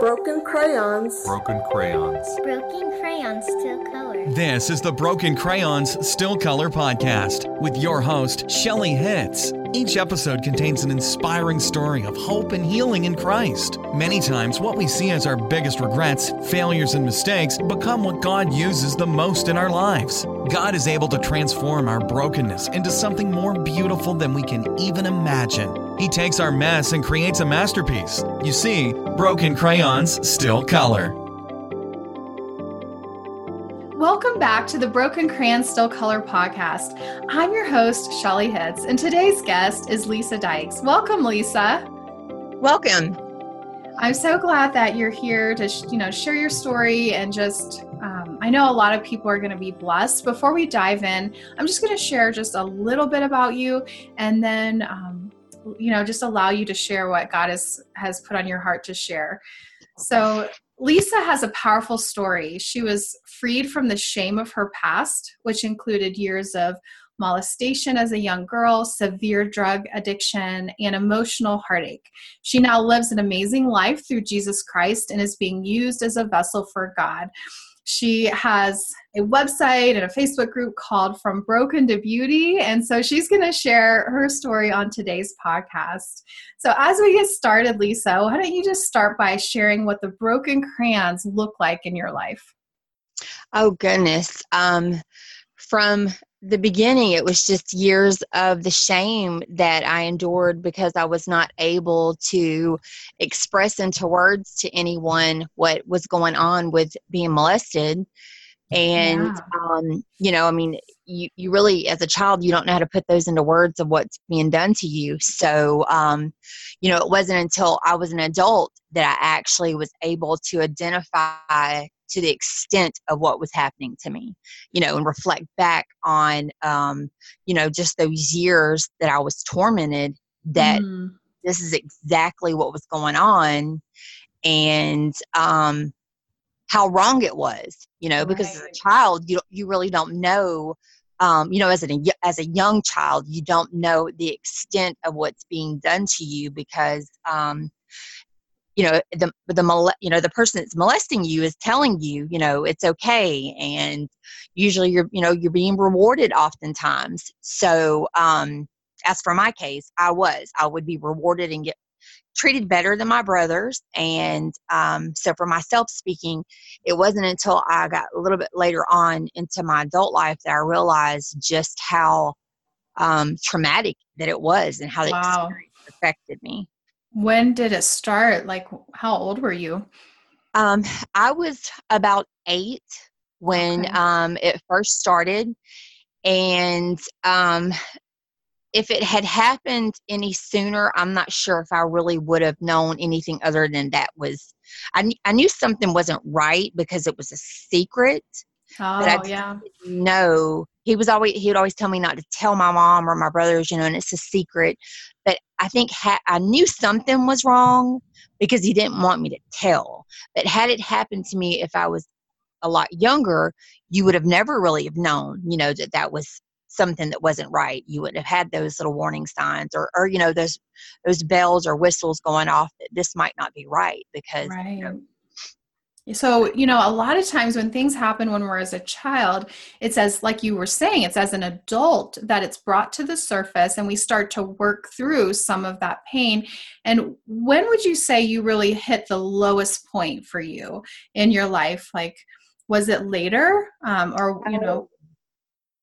Broken crayons. Broken crayons. Broken crayons still color. This is the Broken Crayons Still Color Podcast with your host, Shelly Hitz. Each episode contains an inspiring story of hope and healing in Christ. Many times, what we see as our biggest regrets, failures, and mistakes become what God uses the most in our lives. God is able to transform our brokenness into something more beautiful than we can even imagine. He takes our mess and creates a masterpiece. You see, broken crayons still color. Welcome back to the Broken Crayon Still Color podcast. I'm your host, Shelly Hitz, and today's guest is Lisa Dykes. Welcome, Lisa. Welcome. I'm so glad that you're here to, you know, share your story and just. Um, I know a lot of people are going to be blessed. Before we dive in, I'm just going to share just a little bit about you, and then, um, you know, just allow you to share what God has has put on your heart to share. So, Lisa has a powerful story. She was freed from the shame of her past, which included years of molestation as a young girl, severe drug addiction, and emotional heartache. She now lives an amazing life through Jesus Christ and is being used as a vessel for God. She has a website and a Facebook group called From Broken to Beauty. And so she's going to share her story on today's podcast. So, as we get started, Lisa, why don't you just start by sharing what the broken crayons look like in your life? Oh, goodness. Um, from the beginning, it was just years of the shame that I endured because I was not able to express into words to anyone what was going on with being molested. And, yeah. um, you know, I mean, you, you really, as a child, you don't know how to put those into words of what's being done to you. So, um, you know, it wasn't until I was an adult that I actually was able to identify to the extent of what was happening to me, you know, and reflect back on, um, you know, just those years that I was tormented that mm. this is exactly what was going on and um, how wrong it was, you know, because right. as a child, you, you really don't know. Um, you know, as a as a young child, you don't know the extent of what's being done to you because um, you know the the mole, you know the person that's molesting you is telling you you know it's okay and usually you're you know you're being rewarded oftentimes. So um as for my case i was i would be rewarded and get treated better than my brothers and um, so for myself speaking it wasn't until i got a little bit later on into my adult life that i realized just how um, traumatic that it was and how the experience affected me when did it start? Like, how old were you? Um, I was about eight when okay. um, it first started. And um, if it had happened any sooner, I'm not sure if I really would have known anything other than that was. I, I knew something wasn't right because it was a secret. Oh, but I oh, yeah. No, he was always he would always tell me not to tell my mom or my brothers, you know, and it's a secret. But I think ha- I knew something was wrong because he didn't want me to tell. But had it happened to me if I was a lot younger, you would have never really have known, you know, that that was something that wasn't right. You wouldn't have had those little warning signs or, or you know, those those bells or whistles going off that this might not be right because right. You know, so, you know, a lot of times when things happen when we're as a child, it's as, like you were saying, it's as an adult that it's brought to the surface and we start to work through some of that pain. And when would you say you really hit the lowest point for you in your life? Like, was it later um, or, you know?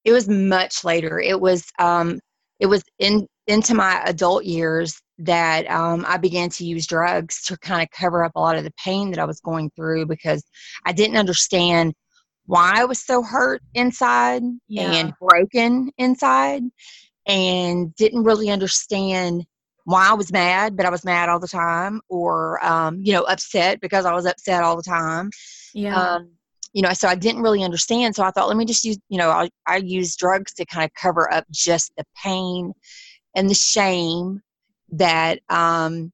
It was much later. It was, um, it was in into my adult years that um, I began to use drugs to kind of cover up a lot of the pain that I was going through because I didn't understand why I was so hurt inside yeah. and broken inside and didn't really understand why I was mad, but I was mad all the time or, um, you know, upset because I was upset all the time. Yeah. Um, you know, so I didn't really understand. So I thought, let me just use, you know, I, I use drugs to kind of cover up just the pain and the shame that um,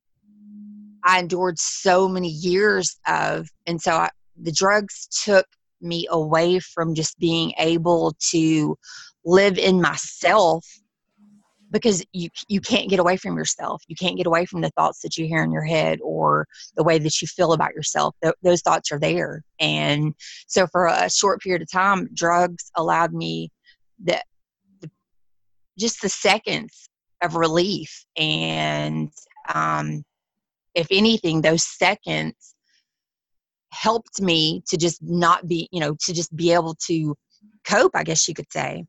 I endured so many years of. And so I, the drugs took me away from just being able to live in myself because you you can't get away from yourself you can't get away from the thoughts that you hear in your head or the way that you feel about yourself Th- those thoughts are there and so for a short period of time drugs allowed me the just the seconds of relief and um, if anything those seconds helped me to just not be you know to just be able to cope i guess you could say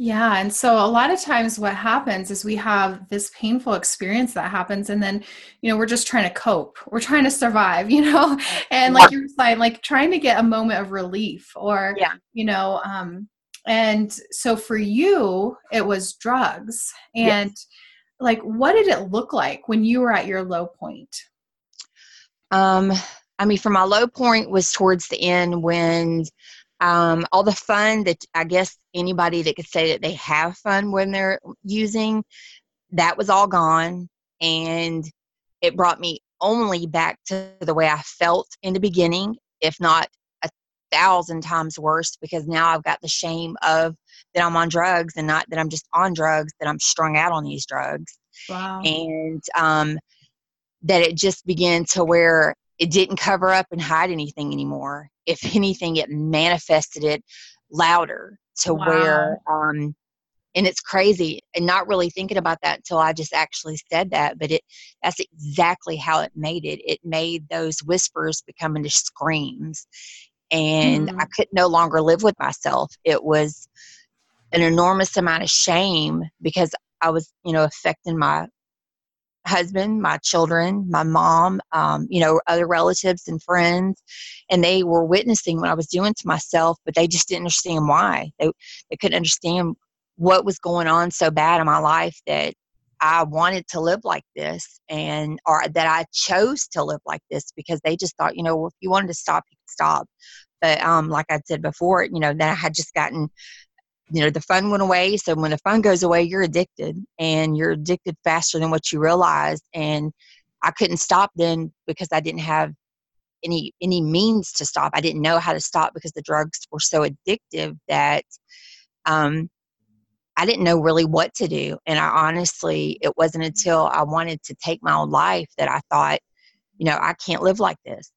yeah. And so a lot of times what happens is we have this painful experience that happens and then, you know, we're just trying to cope. We're trying to survive, you know, and like you were saying, like trying to get a moment of relief or, yeah. you know, um, and so for you, it was drugs. And yes. like, what did it look like when you were at your low point? Um, I mean, for my low point was towards the end when um, all the fun that I guess anybody that could say that they have fun when they're using, that was all gone. And it brought me only back to the way I felt in the beginning, if not thousand times worse, because now I've got the shame of that I'm on drugs and not that I'm just on drugs, that I'm strung out on these drugs. Wow. And um, that it just began to where it didn't cover up and hide anything anymore. If anything, it manifested it louder to wow. where, um, and it's crazy and not really thinking about that until I just actually said that, but it, that's exactly how it made it. It made those whispers become into screams and mm. I could no longer live with myself. It was an enormous amount of shame because I was, you know, affecting my husband, my children, my mom, um, you know, other relatives and friends, and they were witnessing what I was doing to myself, but they just didn't understand why. They they couldn't understand what was going on so bad in my life that I wanted to live like this and or that I chose to live like this because they just thought, you know, if you wanted to stop, you could stop. But um, like I said before, you know, that I had just gotten you know the fun went away. So when the fun goes away you're addicted and you're addicted faster than what you realize and i couldn't stop then because i didn't have any any means to stop. I didn't know how to stop because the drugs were so addictive that um i didn't know really what to do and i honestly it wasn't until i wanted to take my own life that i thought you know i can't live like this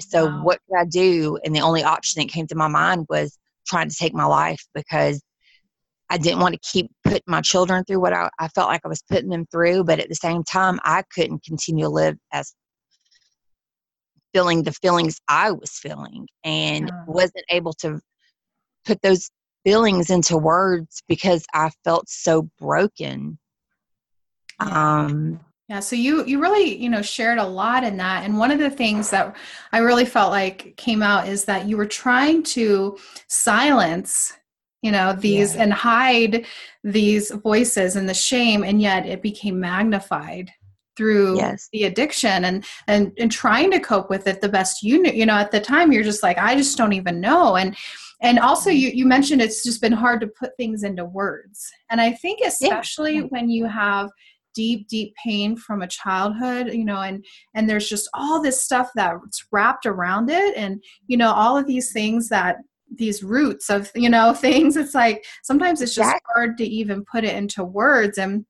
so wow. what could i do and the only option that came to my mind was trying to take my life because I didn't want to keep putting my children through what I, I, felt like I was putting them through, but at the same time, I couldn't continue to live as feeling the feelings I was feeling and yeah. wasn't able to put those feelings into words because I felt so broken. Yeah. Um, yeah, so you you really, you know, shared a lot in that. And one of the things that I really felt like came out is that you were trying to silence you know these yeah. and hide these voices and the shame and yet it became magnified through yes. the addiction and and and trying to cope with it the best you knew you know at the time you're just like i just don't even know and and also you you mentioned it's just been hard to put things into words and i think especially yeah. when you have deep deep pain from a childhood you know and and there's just all this stuff that's wrapped around it and you know all of these things that these roots of you know things it's like sometimes it's just exactly. hard to even put it into words and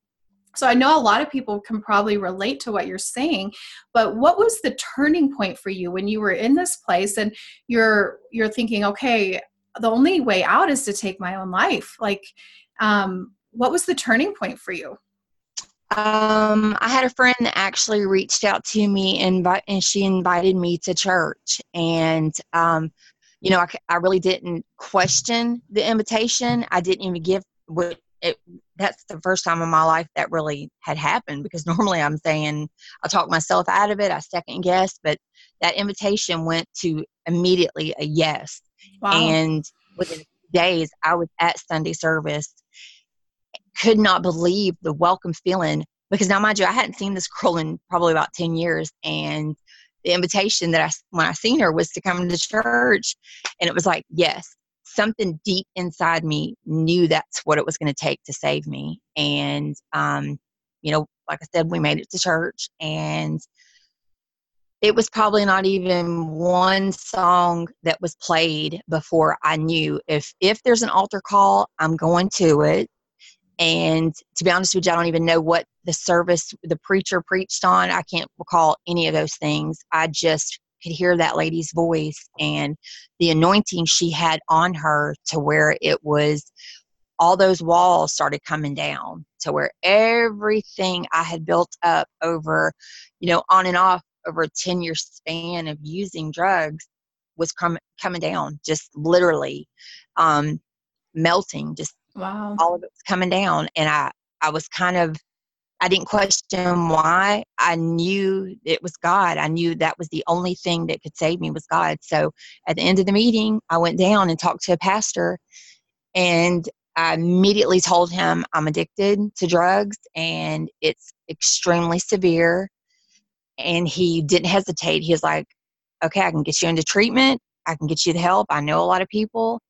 so i know a lot of people can probably relate to what you're saying but what was the turning point for you when you were in this place and you're you're thinking okay the only way out is to take my own life like um what was the turning point for you um, I had a friend that actually reached out to me and, and she invited me to church. And, um, you know, I, I really didn't question the invitation. I didn't even give what it, that's the first time in my life that really had happened because normally I'm saying I talk myself out of it, I second guess, but that invitation went to immediately a yes. Wow. And within days, I was at Sunday service. Could not believe the welcome feeling because now mind you i hadn't seen this girl in probably about 10 years. And the invitation that i when i seen her was to come to church. And it was like yes something deep inside me knew that's what it was going to take to save me. And um you know like i said we made it to church. And it was probably not even one song that was played before i knew if if there's an altar call i'm going to it And to be honest with you, I don't even know what the service the preacher preached on. I can't recall any of those things. I just could hear that lady's voice and the anointing she had on her to where it was all those walls started coming down to where everything I had built up over, you know, on and off over a 10 year span of using drugs was com- coming down, just literally um, melting, just Wow. all of it was coming down. And I, I was kind of, I didn't question why. I knew it was God. I knew that was the only thing that could save me was God. So at the end of the meeting, I went down and talked to a pastor and I immediately told him I'm addicted to drugs and it's extremely severe. And he didn't hesitate. He was like, okay, I can get you into treatment. I can get you the help. I know a lot of people.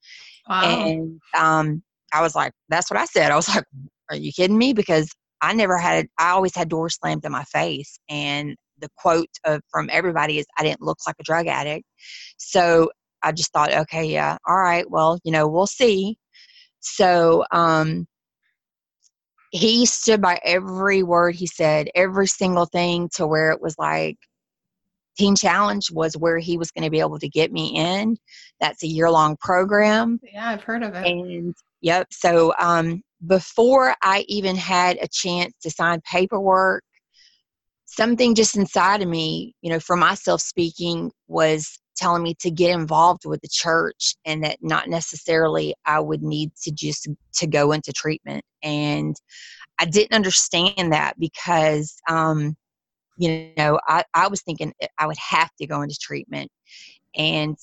Wow. And um, I was like, that's what I said. I was like, are you kidding me? Because I never had, I always had doors slammed in my face. And the quote of, from everybody is, I didn't look like a drug addict. So I just thought, okay, yeah, all right, well, you know, we'll see. So um, he stood by every word he said, every single thing to where it was like, Teen Challenge was where he was going to be able to get me in. That's a year long program. yeah, I've heard of it. And yep. So um, before I even had a chance to sign paperwork, something just inside of me, you know, for myself speaking, was telling me to get involved with the church and that not necessarily I would need to just to go into treatment. And I didn't understand that because um, you know, I, I was thinking I would have to go into treatment. And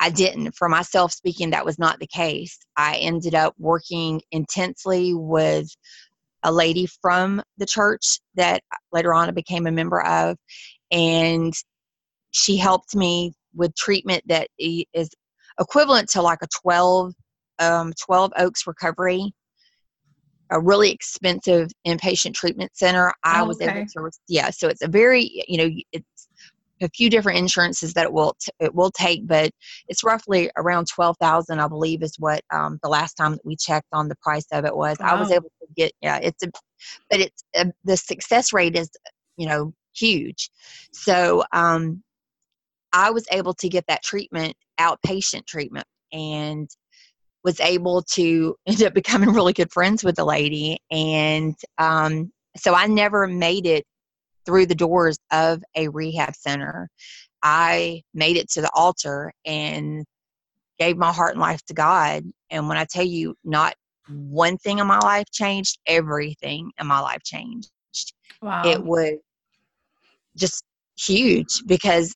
I didn't. For myself speaking, that was not the case. I ended up working intensely with a lady from the church that later on I became a member of. And she helped me with treatment that is equivalent to like a 12, um, 12 Oaks recovery a really expensive inpatient treatment center. I Oh, was okay. able to, yeah. So it's a very, you know, it's a few different insurances that it will t- it will take, but it's roughly around twelve thousand, I believe, is what um, the last time that we checked on the price of it was. I was able to get, yeah, it's a, but it's uh, the success rate is, you know, huge. So um, I was able to get that treatment, outpatient treatment, and was able to end up becoming really good friends with the lady. And um, so I never made it through the doors of a rehab center. I made it to the altar and gave my heart and life to God. And when I tell you, not one thing in my life changed, everything in my life changed. Wow. It was just huge because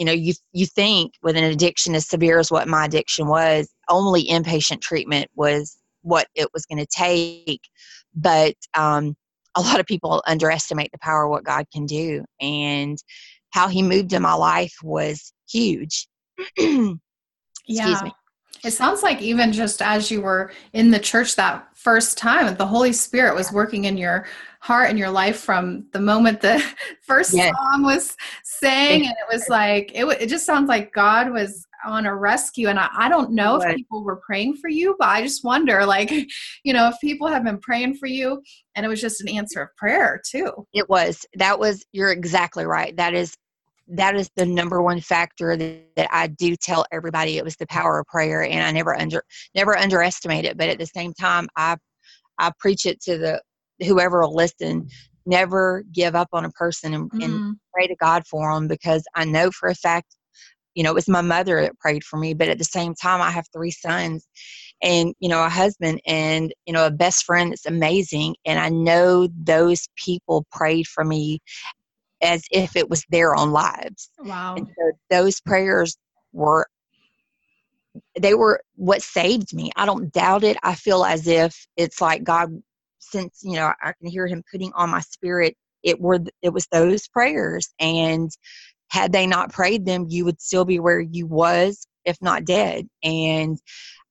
you know you you think with an addiction as severe as what my addiction was only inpatient treatment was what it was going to take. But um, a lot of people underestimate the power of what god can do and how he moved in my life was huge. Excuse yeah. me. It sounds like even just as you were in the church that first time, the Holy Spirit was working in your heart and your life from the moment the first Yes. song was sang, and it was like it. It just sounds like God was on a rescue, and I, I don't know if people were praying for you, but I just wonder, like, you know, if people have been praying for you, and it was just an answer of prayer too. It was. That was. You're exactly right. That is. That is the number one factor that, that I do tell everybody. It was the power of prayer, and I never under never underestimate it. But at the same time, I I preach it to the whoever will listen. Never give up on a person and, and Mm, pray to God for them because I know for a fact, you know, it was my mother that prayed for me. But at the same time, I have three sons and, you know, a husband and, you know, a best friend that's amazing. And I know those people prayed for me as if it was their own lives. wow. And so those prayers were they were what saved me. I don't doubt it. I feel as if it's like God since, you know, I can hear him putting on my spirit it were it was those prayers and had they not prayed them you would still be where you was if not dead and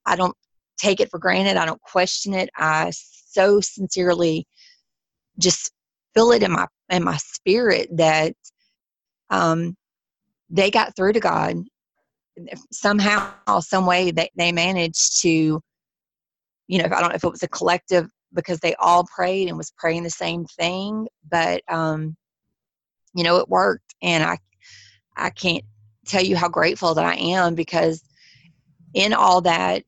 I don't take it for granted. I don't question it. I so sincerely just feel it in my in my spirit that um, they got through to God somehow, some way. They they managed to, you know, I don't know if it was a collective because they all prayed and was praying the same thing but um you know it worked and i i can't tell you how grateful that i am because in all that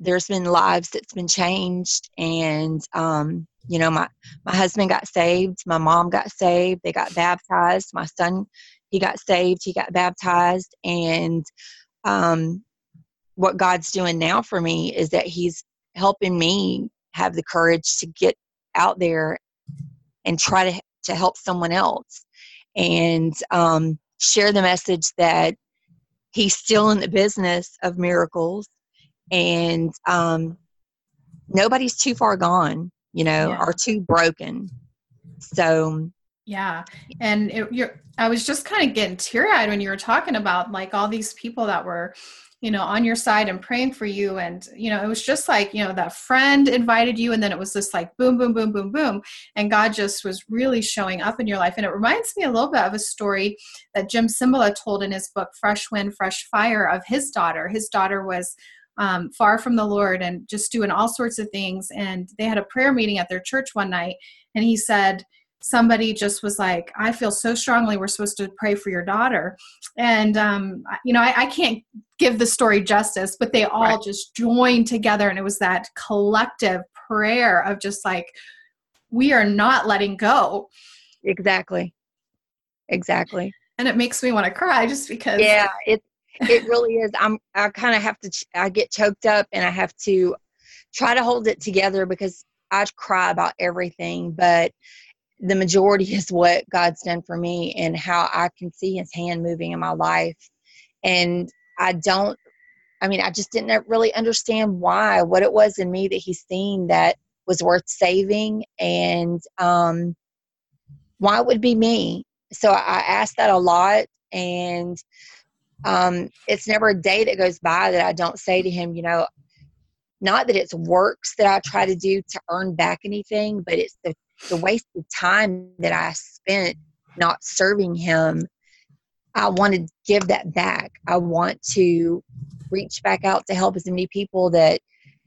there's been lives that's been changed and um you know my my husband got saved my mom got saved they got baptized my son he got saved he got baptized and um what god's doing now for me is that he's helping me have the courage to get out there and try to to help someone else and um, share the message that he's still in the business of miracles and um, nobody's too far gone you know Yeah. or too broken so Yeah, and it, you're. I was just kind of getting teary eyed when you were talking about like all these people that were, you know, on your side and praying for you, and you know, it was just like you know that friend invited you, and then it was just like boom, boom, boom, boom, boom, and God just was really showing up in your life, and it reminds me a little bit of a story that Jim Cymbala told in his book Fresh Wind, Fresh Fire of his daughter. His daughter was. Um, far from the Lord and just doing all sorts of things. And they had a prayer meeting at their church one night, and he said, somebody just was like, I feel so strongly we're supposed to pray for your daughter. And, um, you know, I, I can't give the story justice, but they all Right. just joined together. And it was that collective prayer of just like, we are not letting go. exactly exactly And it makes me want to cry just because. yeah it it really is i'm i kind of have to ch- i get choked up and i have to try to hold it together because i cry about everything but the majority is what god's done for me and how i can see his hand moving in my life. And i don't i mean i just didn't really understand why what it was in me that he's seen that was worth saving. And um why it would be me. So i asked that a lot. And um, it's never a day that goes by that I don't say to him, you know, not that it's works that I try to do to earn back anything, but it's the, the wasted time that I spent not serving him. I want to give that back. I want to reach back out to help as many people that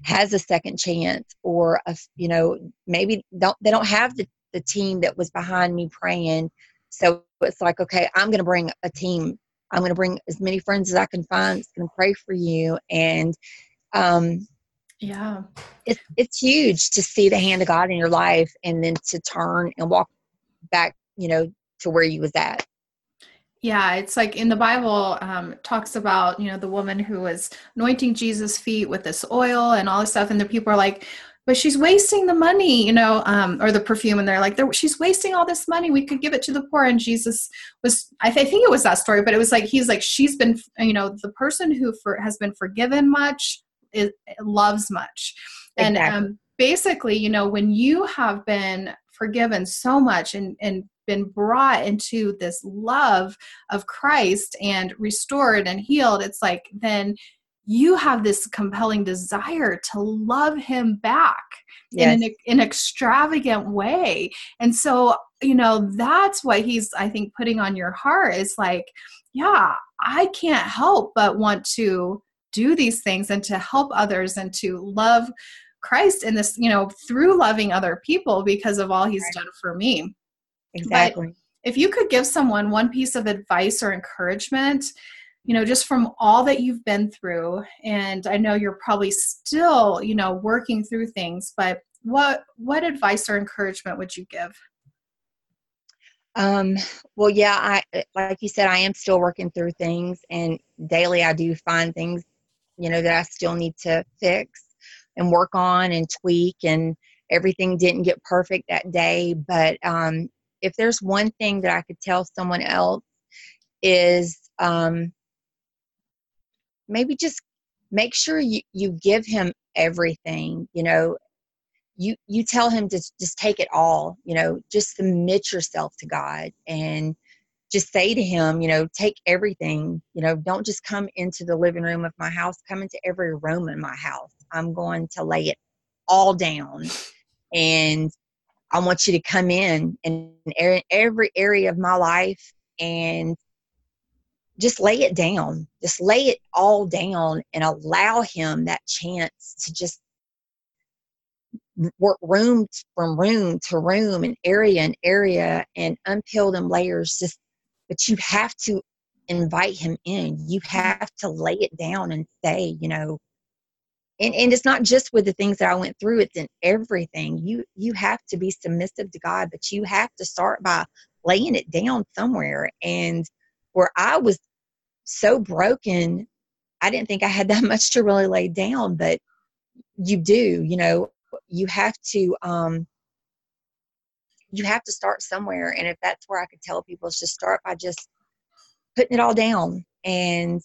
has a second chance or a, you know maybe don't they don't have the, the team that was behind me praying so it's like okay i'm going to bring a team i'm going to bring as many friends as i can find that's going to pray for you and um Yeah. it's it's huge to see the hand of god in your life and then to turn and walk back you know to where you was at Yeah, it's like in the Bible, um, talks about you know the woman who was anointing Jesus' feet with this oil and all this stuff, and the people are like, "But she's wasting the money," you know, um, or the perfume, and they're like, they're, "She's wasting all this money. We could give it to the poor." And Jesus was, I, th- I think it was that story, but it was like he's like, she's been, you know, the person who for, has been forgiven much is, loves much, and um, basically, you know, when you have been forgiven so much and and been brought into this love of Christ and restored and healed, it's like then you have this compelling desire to love him back yes in an in an extravagant way. And so, you know, that's what he's I think putting on your heart is like, yeah, I can't help but want to do these things and to help others and to love Christ in this, you know, through loving other people because of all he's Right. done for me. Exactly. if you could give someone one piece of advice or encouragement you know just from all that you've been through and i know you're probably still you know working through things but what what advice or encouragement would you give? Um, well, yeah, I like you said, I am still working through things, and daily I do find things, you know, that I still need to fix and work on and tweak, and everything didn't get perfect that day. But um, if there's one thing that I could tell someone else is um, maybe just make sure you, you give him everything, you know, you you tell him to just take it all you know just submit yourself to god and just say to him you know take everything you know don't just come into the living room of my house come into every room in my house. I'm going to lay it all down and i want you to come in er- every area of my life and just lay it down. Just lay it all down and allow him that chance to just work room from room to room and area and area and unpeel them layers just but you have to invite him in. You have to lay it down and say you know and, and it's not just with the things that i went through it's in everything. You you have to be submissive to god but you have to start by laying it down somewhere. And where i was so broken i didn't think i had that much to really lay down but you do you know you have to um you have to start somewhere and if that's where i could tell people is just start by just putting it all down and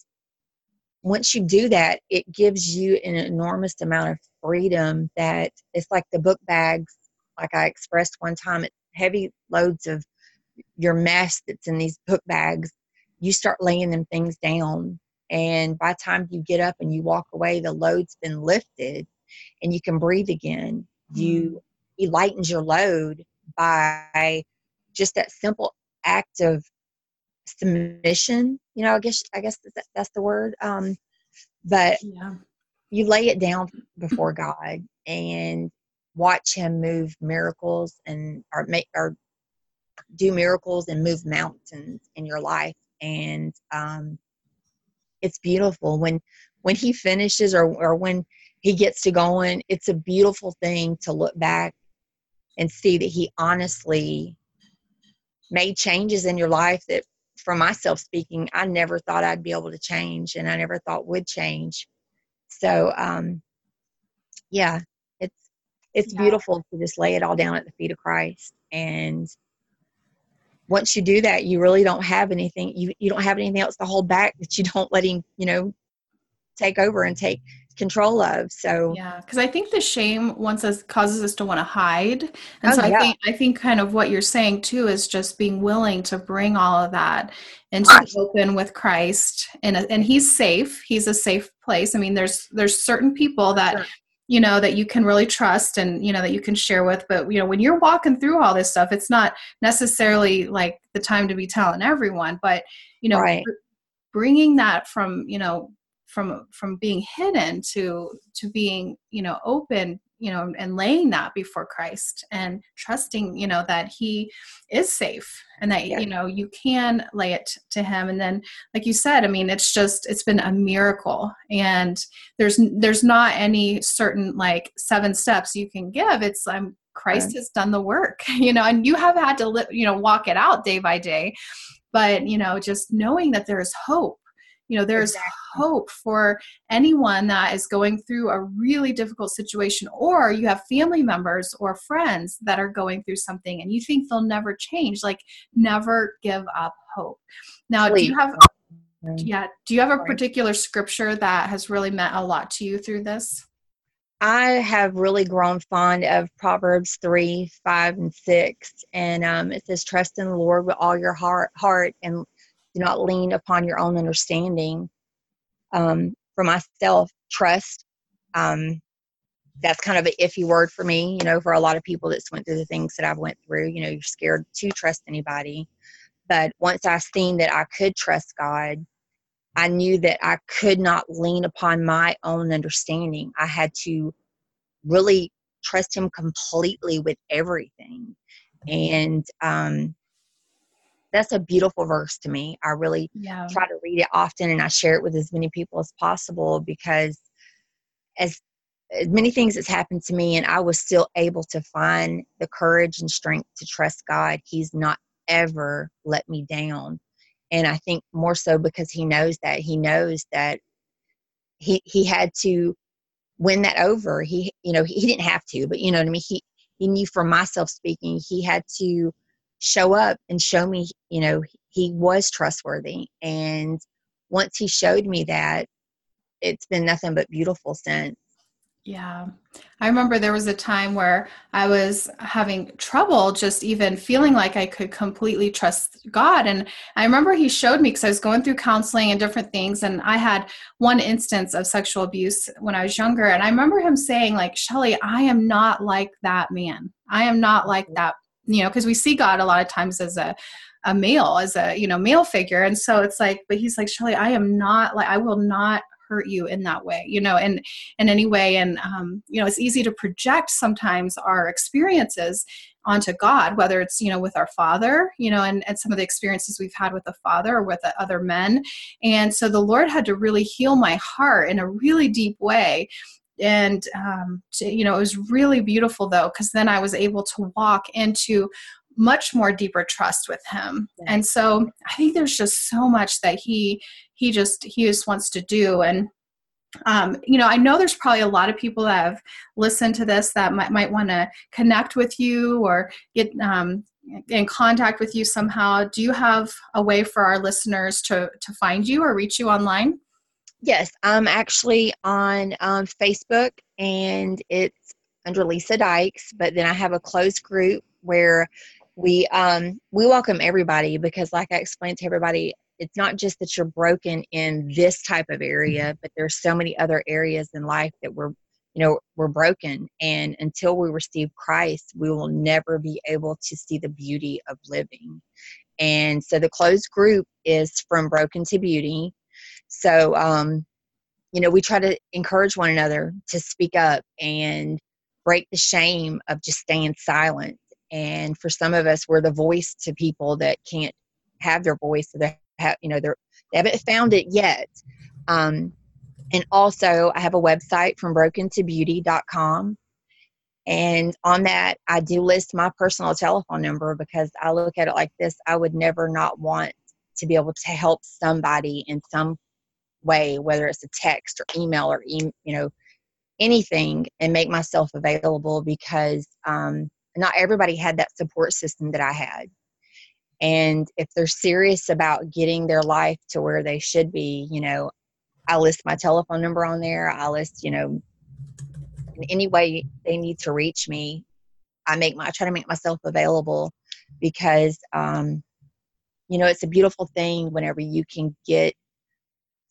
once you do that it gives you an enormous amount of freedom that it's like the book bags like i expressed one time it's heavy loads of your mess that's in these book bags you start laying them things down and by the time you get up and you walk away the load's been lifted and you can breathe again. Mm. You he lightens your load by just that simple act of submission. You know, I guess I guess that's, that's the word. Um, but yeah. you lay it down before God and watch Him move miracles and or make or do miracles and move mountains in your life. And um, it's beautiful when when He finishes or or when he gets to going. It's a beautiful thing to look back and see that he honestly made changes in your life that for myself speaking i never thought i'd be able to change and i never thought would change so um yeah it's it's yeah. beautiful to just lay it all down at the feet of christ and once you do that you really don't have anything you, you don't have anything else to hold back that you don't let him you know take over and take control of. So yeah, because I think the shame wants us causes us to want to hide, and oh, so I yeah. think I think kind of what you're saying too is just being willing to bring all of that into open with Christ, and and He's safe. He's a safe place. I mean, there's there's certain people that. Sure. you know that you can really trust and you know that you can share with but you know when you're walking through all this stuff it's not necessarily like the time to be telling everyone but you know right. bringing that from you know from from being hidden to to being you know open you know and laying that before christ and trusting you know that he is safe and that yeah. you know you can lay it to him and then like you said i mean it's just it's been a miracle and there's there's not any certain like seven steps you can give it's i'm um, christ right. has done the work you know and you have had to you know walk it out day by day but you know just knowing that there is hope you know there's exactly. hope for anyone that is going through a really difficult situation or you have family members or friends that are going through something and you think they'll never change like never give up hope now Please. do you have yeah do you have a particular scripture that has really meant a lot to you through this I have really grown fond of Proverbs 3, 5, and 6. And um, it says, Trust in the Lord with all your heart, heart and do not lean upon your own understanding. Um, for myself, trust. Um, that's kind of an iffy word for me, you know, for a lot of people that's went through the things that I've went through. You know, you're scared to trust anybody. But once I seen that I could trust God, I knew that I could not lean upon my own understanding. I had to really trust Him completely with everything. And um, that's a beautiful verse to me. I really yeah. try to read it often and I share it with as many people as possible because as as many things that's happened to me and I was still able to find the courage and strength to trust God. He's not ever let me down. And I think more so because he knows that he knows that he he had to win that over. He you know, he, he didn't have to, but you know what I mean? He he knew for myself speaking, he had to show up and show me, you know, he was trustworthy. And once he showed me that, it's been nothing but beautiful since. Yeah. I remember there was a time where I was having trouble just even feeling like I could completely trust God. And I remember he showed me because I was going through counseling and different things. And I had one instance of sexual abuse when I was younger. And I remember him saying, like, Shelly, I am not like that man. I am not like mm-hmm. that you know because we see god a lot of times as a a male as a you know male figure. And so it's like but he's like Shelly I am not like I will not hurt you in that way you know and in any way. And um, you know it's easy to project sometimes our experiences onto god whether it's you know with our father you know and, and some of the experiences we've had with the father or with the other men. And so the lord had to really heal my heart in a really deep way and um, to, you know it was really beautiful though because then i was able to walk into much more deeper trust with him. Yeah. and so i think there's just so much that he he just he just wants to do. And um, you know i know there's probably a lot of people that have listened to this that might, might want to connect with you or get um, in contact with you somehow. Do you have a way for our listeners to to find you or reach you online yes i'm actually on um, facebook and it's under lisa dykes but then i have a closed group where we um we welcome everybody because like i explained to everybody it's not just that you're broken in this type of area but there's so many other areas in life that we're you know we're broken. And until we receive christ we will never be able to see the beauty of living. And so the closed group is from broken to beauty so um you know we try to encourage one another to speak up and break the shame of just staying silent. And for some of us we're the voice to people that can't have their voice so they have you know they're they haven't found it yet. Um, and also i have a website from brokentobeauty.com and on that i do list my personal telephone number because i look at it like this i would never not want to be able to help somebody in some way whether it's a text or email or you know anything and make myself available because um, not everybody had that support system that I had. And if they're serious about getting their life to where they should be, you know, I list my telephone number on there. I list, you know, in any way they need to reach me. I make my I try to make myself available because um, you know, it's a beautiful thing whenever you can get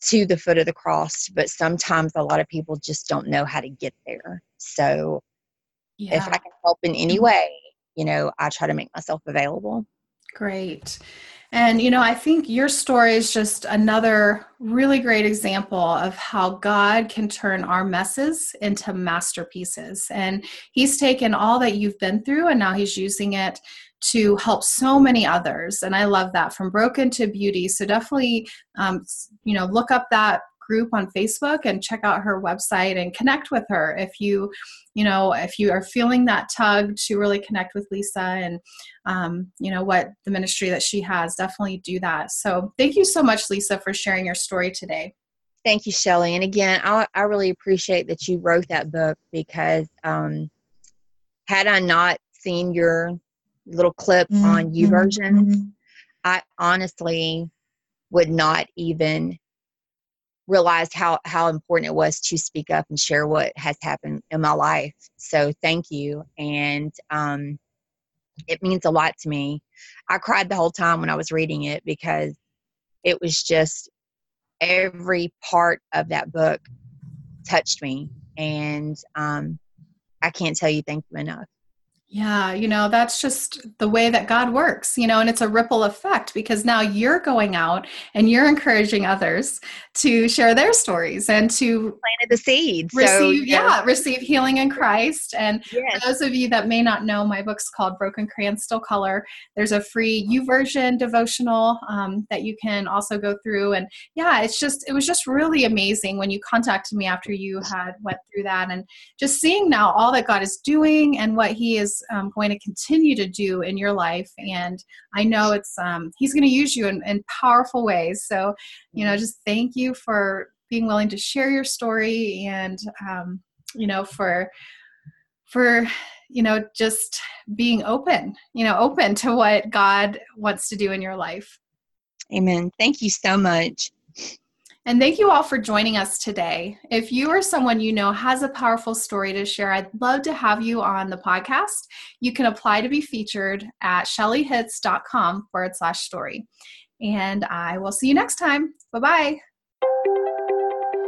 to the foot of the cross, but sometimes a lot of people just don't know how to get there. So yeah. if I can help in any mm-hmm. way, you know, I try to make myself available. Great. And, you know, I think your story is just another really great example of how God can turn our messes into masterpieces. And He's taken all that you've been through and now He's using it to help so many others. And I love that from broken to beauty. So definitely, um, you know, look up that group on Facebook and check out her website and connect with her if you, you know, if you are feeling that tug to really connect with Lisa and, um, you know, what the ministry that she has, definitely do that. So thank you so much, Lisa, for sharing your story today. Thank you, Shelly. And again, I, I really appreciate that you wrote that book because um, had I not seen your little clip mm-hmm. on YouVersion, mm-hmm. I honestly would not even realized how how important it was to speak up and share what has happened in my life. So thank you. And um, it means a lot to me. I cried the whole time when i was reading it because it was just every part of that book touched me. And um, i can't tell you thank you enough yeah, you know, that's just the way that God works, you know, and it's a ripple effect because now you're going out and you're encouraging others to share their stories and to planted the seeds. Receive, so, yeah, receive healing in Christ. And yes. for those of you that may not know, my book's called Broken Crayon Still Color. There's a free YouVersion devotional um, that you can also go through. And yeah, it's just, it was just really amazing when you contacted me after you had went through that and just seeing now all that God is doing and what He is um, going to continue to do in your life. And I know it's um, He's going to use you in, in powerful ways. So, you know, just thank you for being willing to share your story and, um, you know, for for you know just being open you know open to what god wants to do in your life amen thank you so much and thank you all for joining us today. If you or someone you know has a powerful story to share, I'd love to have you on the podcast. You can apply to be featured at shellyhitz.com forward slash story. And I will see you next time. Bye bye.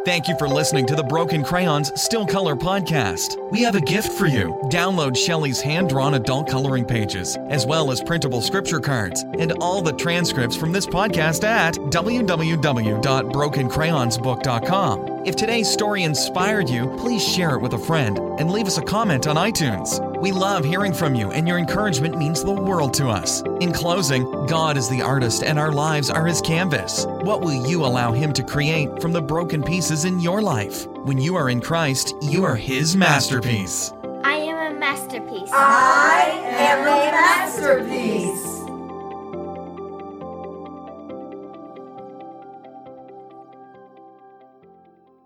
Thank you for listening to the Broken Crayons Still Color podcast. We have a gift for you. Download Shelly's hand drawn adult coloring pages, as well as printable scripture cards, and all the transcripts from this podcast at www.brokencrayonsbook.com. If today's story inspired you, please share it with a friend and leave us a comment on iTunes. We love hearing from you, and your encouragement means the world to us. In closing, God is the artist, and our lives are his canvas. What will you allow him to create from the broken pieces in your life? When you are in Christ, you are his masterpiece. I am a masterpiece. I am a masterpiece.